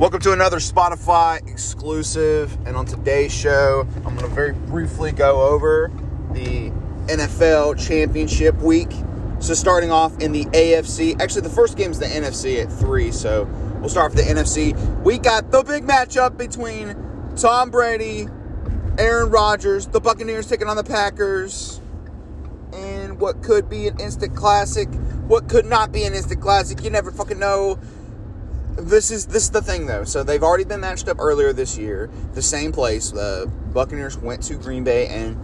Welcome to another Spotify exclusive. And on today's show, I'm going to very briefly go over the NFL Championship Week. So, starting off in the AFC, actually, the first game is the NFC at 3. So, we'll start with the NFC. We got the big matchup between Tom Brady, Aaron Rodgers, the Buccaneers taking on the Packers, and what could be an instant classic, what could not be an instant classic. You never fucking know this is this is the thing though. So they've already been matched up earlier this year, the same place. The Buccaneers went to Green Bay and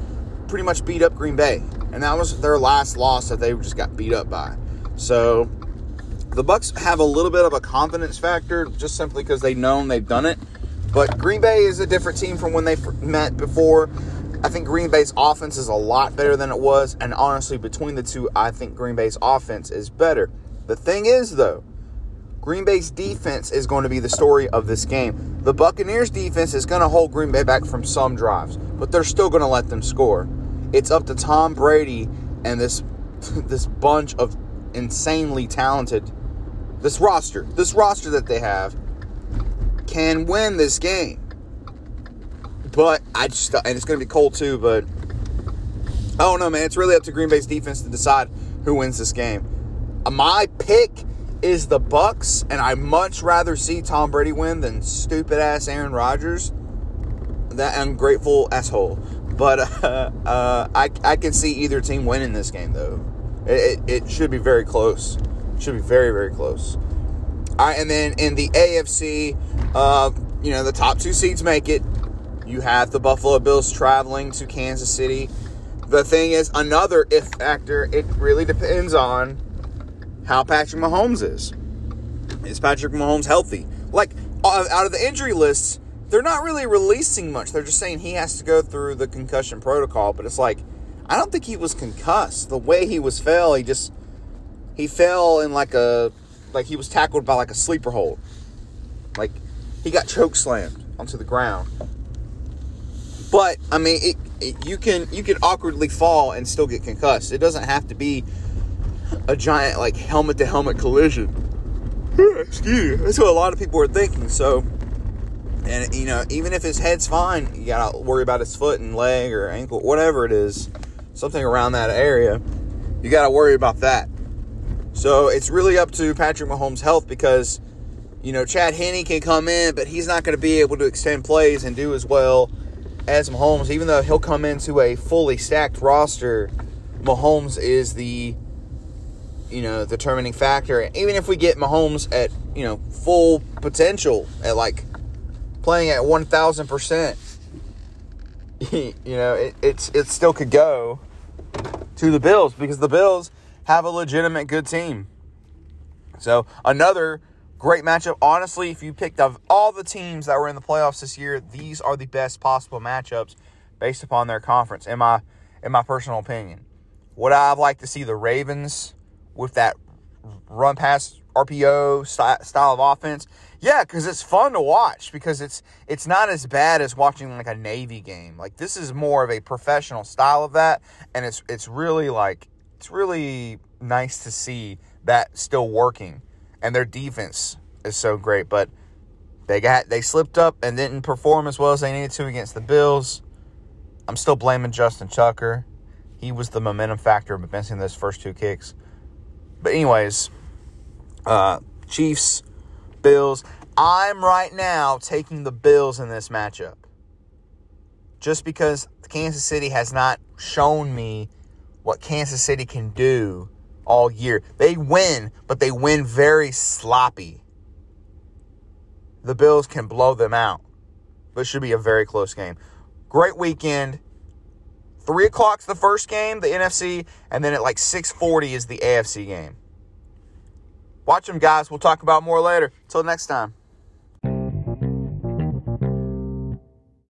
pretty much beat up Green Bay, and that was their last loss that they just got beat up by. So the Bucks have a little bit of a confidence factor just simply because they've known they've done it. But Green Bay is a different team from when they met before. I think Green Bay's offense is a lot better than it was, and honestly, between the two, I think Green Bay's offense is better. The thing is, though, Green Bay's defense is going to be the story of this game. The Buccaneers defense is going to hold Green Bay back from some drives, but they're still going to let them score. It's up to Tom Brady and this this bunch of insanely talented this roster, this roster that they have can win this game. But I just and it's going to be cold too, but I don't know, man. It's really up to Green Bay's defense to decide who wins this game. My pick is the Bucks, and I much rather see Tom Brady win than stupid ass Aaron Rodgers. That ungrateful asshole. But uh, uh, I I can see either team winning this game though. It, it, it should be very close. It should be very very close. All right, and then in the AFC, uh, you know the top two seeds make it. You have the Buffalo Bills traveling to Kansas City. The thing is, another if factor. It really depends on how Patrick Mahomes is. Is Patrick Mahomes healthy? Like, out of the injury lists, they're not really releasing much. They're just saying he has to go through the concussion protocol, but it's like, I don't think he was concussed. The way he was fell, he just, he fell in like a, like he was tackled by like a sleeper hold. Like, he got choke slammed onto the ground. But, I mean, it, it, you can you can awkwardly fall and still get concussed. It doesn't have to be a giant like helmet to helmet collision. Excuse me. That's what a lot of people are thinking. So, and you know, even if his head's fine, you gotta worry about his foot and leg or ankle, whatever it is, something around that area. You gotta worry about that. So it's really up to Patrick Mahomes' health because, you know, Chad Henne can come in, but he's not going to be able to extend plays and do as well as Mahomes. Even though he'll come into a fully stacked roster, Mahomes is the you know, determining factor. Even if we get Mahomes at, you know, full potential at like playing at 1000%, you know, it, it's it still could go to the Bills because the Bills have a legitimate good team. So, another great matchup. Honestly, if you picked of all the teams that were in the playoffs this year, these are the best possible matchups based upon their conference in my in my personal opinion. Would I have liked to see the Ravens with that run pass RPO style of offense. Yeah, because it's fun to watch because it's it's not as bad as watching like a Navy game. Like this is more of a professional style of that, and it's it's really like it's really nice to see that still working, and their defense is so great. But they got they slipped up and didn't perform as well as they needed to against the Bills. I'm still blaming Justin Tucker. He was the momentum factor of missing those first two kicks. But anyways, uh, Chiefs, Bills. I'm right now taking the Bills in this matchup. Just because Kansas City has not shown me what Kansas City can do all year. They win, but they win very sloppy. The Bills can blow them out. But should be a very close game. Great weekend. Three o'clock's the first game, the NFC, and then at like 6:40 is the AFC game. Watch them, guys. We'll talk about more later. Till next time.